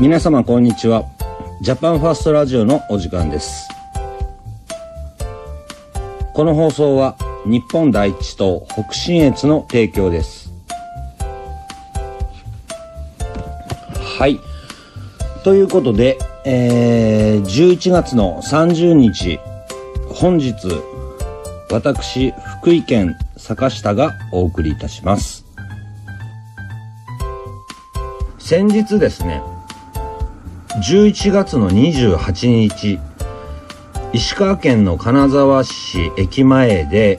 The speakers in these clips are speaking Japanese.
皆様こんにちは。ジャパンファーストラジオのお時間です。この放送は日本第一と北信越の提供です。はい。ということで、えー、11月の30日本日私福井県坂下がお送りいたします。先日ですね11月の28日石川県の金沢市駅前で、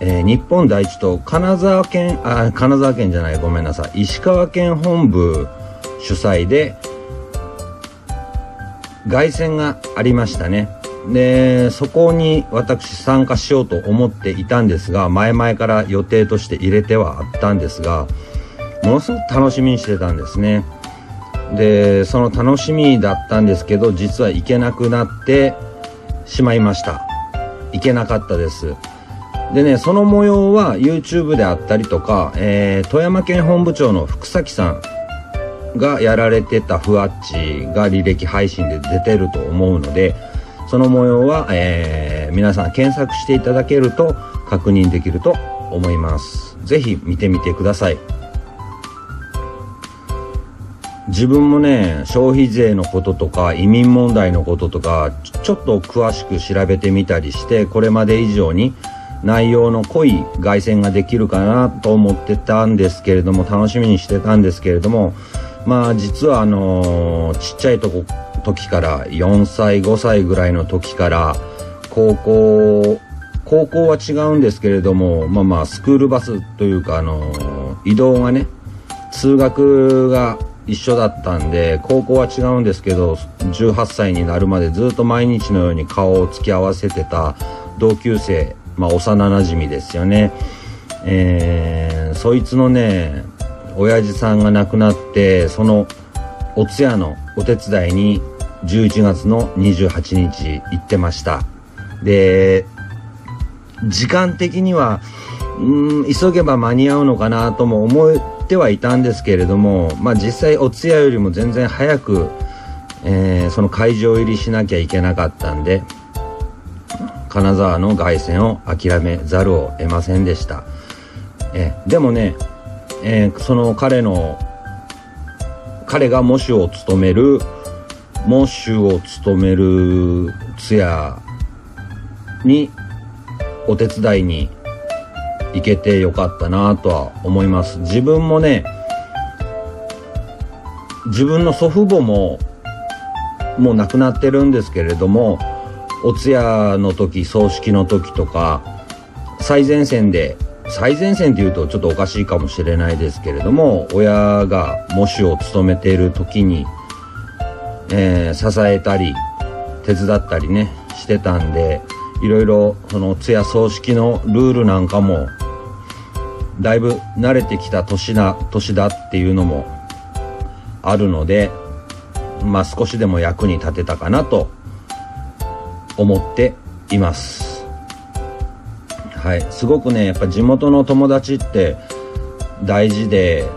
えー、日本第一と金沢県あ金沢県じゃないごめんなさい。石川県本部主催で凱旋がありましたね。でそこに私参加しようと思っていたんですが前々から予定として入れてはあったんですがものすごく楽しみにしてたんですね。でその楽しみだったんですけど実は行けなくなってしまいました。行けなかったです。でねその模様は YouTube であったりとか、えー、富山県本部長の福崎さんがやられてたふわっちが履歴配信で出てると思うのでその模様は、えー、皆さん検索していただけると確認できると思います。是非見てみてください。自分もね消費税のこととか移民問題のこととかちょっと詳しく調べてみたりしてこれまで以上に内容の濃い凱旋ができるかなと思ってたんですけれども楽しみにしてたんですけれどもまあ実はあのー、ちっちゃいとこ時から4歳5歳ぐらいの時から高校高校は違うんですけれどもまあまあスクールバスというかあのー、移動がね通学が一緒だったんで高校は違うんですけど18歳になるまでずっと毎日のように顔を突き合わせてた同級生まあ幼なじみですよね。えー、そいつのね親父さんが亡くなってそのお通夜のお手伝いに11月の28日行ってました。で時間的にはうん急げば間に合うのかなとも思ってはいたんですけれども、まあ、実際お通夜よりも全然早く、えー、その会場入りしなきゃいけなかったんで金沢の凱旋を諦めざるを得ませんでした、えでもね、えー、その彼の彼が喪主を務める喪主を務める通夜にお手伝いに行けてよかったなとは思います。自分もね自分の祖父母ももう亡くなってるんですけれどもお通夜の時葬式の時とか最前線で最前線っていうとちょっとおかしいかもしれないですけれども親が喪主を務めている時に、えー、支えたり手伝ったりねしてたんでいろいろその通夜葬式のルールなんかもだいぶ慣れてきた年な年だっていうのもあるのでまあ少しでも役に立てたかなと思っています。はい。すごくねやっぱ地元の友達って大事で、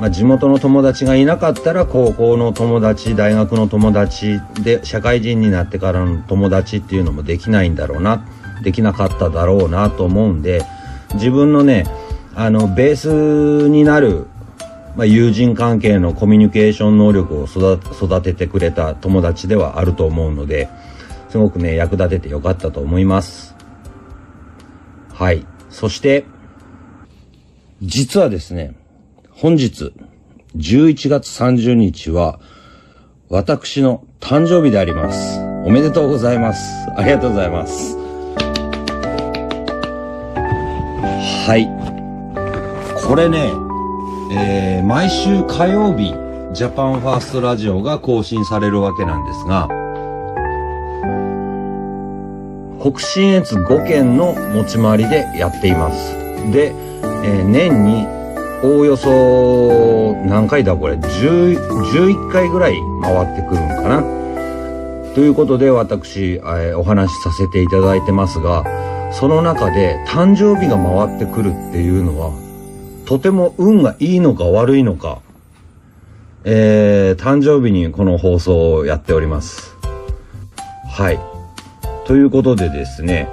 まあ、地元の友達がいなかったら高校の友達大学の友達で社会人になってからの友達っていうのもできないんだろうなできなかっただろうなと思うんで自分のねあのベースになる、まあ、友人関係のコミュニケーション能力を育ててくれた友達ではあると思うのですごくね役立ててよかったと思います。はい。そして実はですね本日11月30日は私の誕生日であります。おめでとうございます。ありがとうございます。はい。これね、えー、毎週火曜日、ジャパンファーストラジオが更新されるわけなんですが、北信越5県の持ち回りでやっています。で、えー、年におおよそ何回だこれ？11回ぐらい回ってくるんかな？ということで私、えー、お話しさせていただいてますがその中で誕生日が回ってくるっていうのはとても運がいいのか悪いのか、えー、誕生日にこの放送をやっております。はい。ということでですね、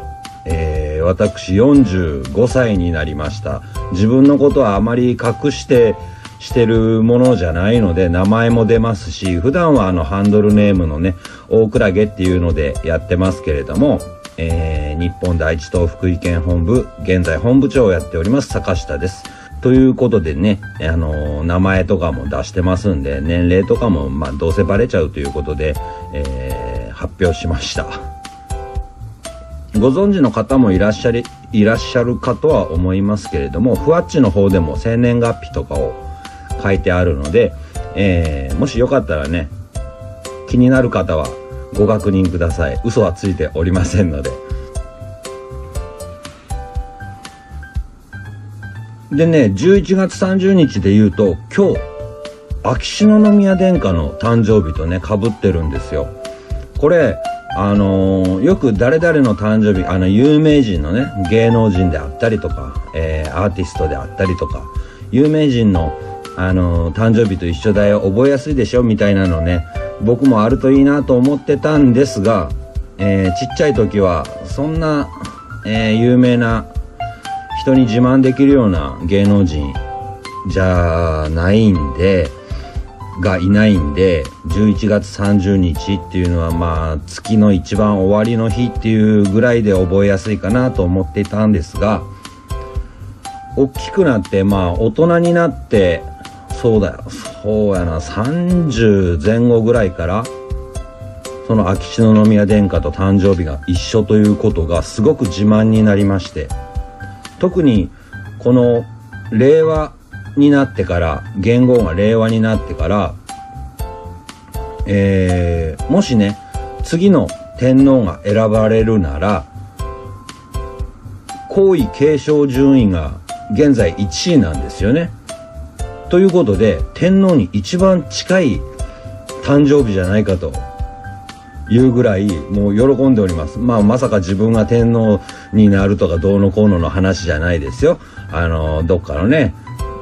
えー、私45歳になりました。自分のことはあまり隠してしてるものじゃないので名前も出ますし普段はあのハンドルネームのね大倉毛っていうのでやってますけれども、えー、日本第一党福井県本部現在本部長をやっております坂下です。ということでね、あのー、名前とかも出してますんで年齢とかもまあどうせバレちゃうということで、えー、発表しました。ご存知の方もいらっしゃりいらっしゃるかとは思いますけれどもふわっちの方でも生年月日とかを書いてあるので、えー、もしよかったらね、気になる方はご確認ください。嘘はついておりませんので。でね、11月30日で言うと、今日、秋篠宮殿下の誕生日とね、かぶってるんですよ。これ、あのー、よく誰々の誕生日、あの、有名人のね、芸能人であったりとか、えー、アーティストであったりとか、有名人のあの誕生日と一緒だよ覚えやすいでしょみたいなのね僕もあるといいなと思ってたんですが、えー、ちっちゃい時はそんな、えー、有名な人に自慢できるような芸能人じゃないんでがいないんで11月30日っていうのはまあ月の一番終わりの日っていうぐらいで覚えやすいかなと思っていたんですが大きくなってまあ大人になってそうだよそうやな30前後ぐらいからその秋篠宮殿下と誕生日が一緒ということがすごく自慢になりまして特にこの令和になってから元号が令和になってからえー、もしね次の天皇が選ばれるなら皇位継承順位が現在1位なんですよね。ということで天皇に一番近い誕生日じゃないかというぐらいもう喜んでおります。まあまさか自分が天皇になるとかどうのこうのの話じゃないですよ。あのどっかのね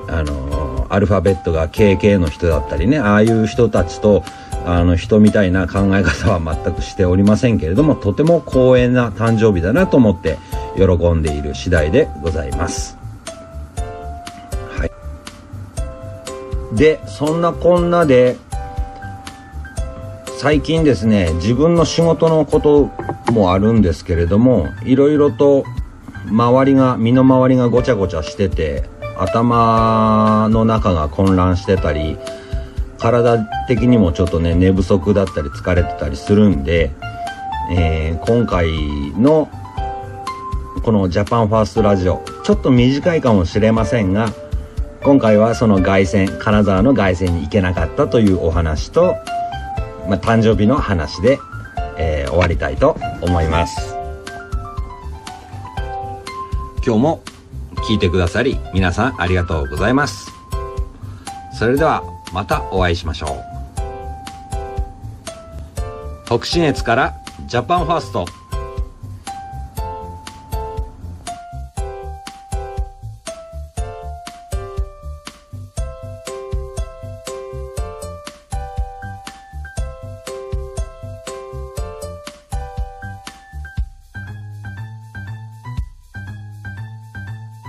あのアルファベットが KK の人だったりねああいう人たちとあの人みたいな考え方は全くしておりませんけれどもとても光栄な誕生日だなと思って喜んでいる次第でございます。はい。でそんなこんなで最近ですね自分の仕事のこともあるんですけれどもいろいろと周りが身の回りがごちゃごちゃしてて頭の中が混乱してたり体的にもちょっとね寝不足だったり疲れてたりするんで、えー、今回のこのジャパンファーストラジオちょっと短いかもしれませんが今回はその凱旋金沢の凱旋に行けなかったというお話と、まあ、誕生日の話で、えー、終わりたいと思います。今日も聞いてくださり皆さんありがとうございます。それではまたお会いしましょう。北信越からジャパンファースト。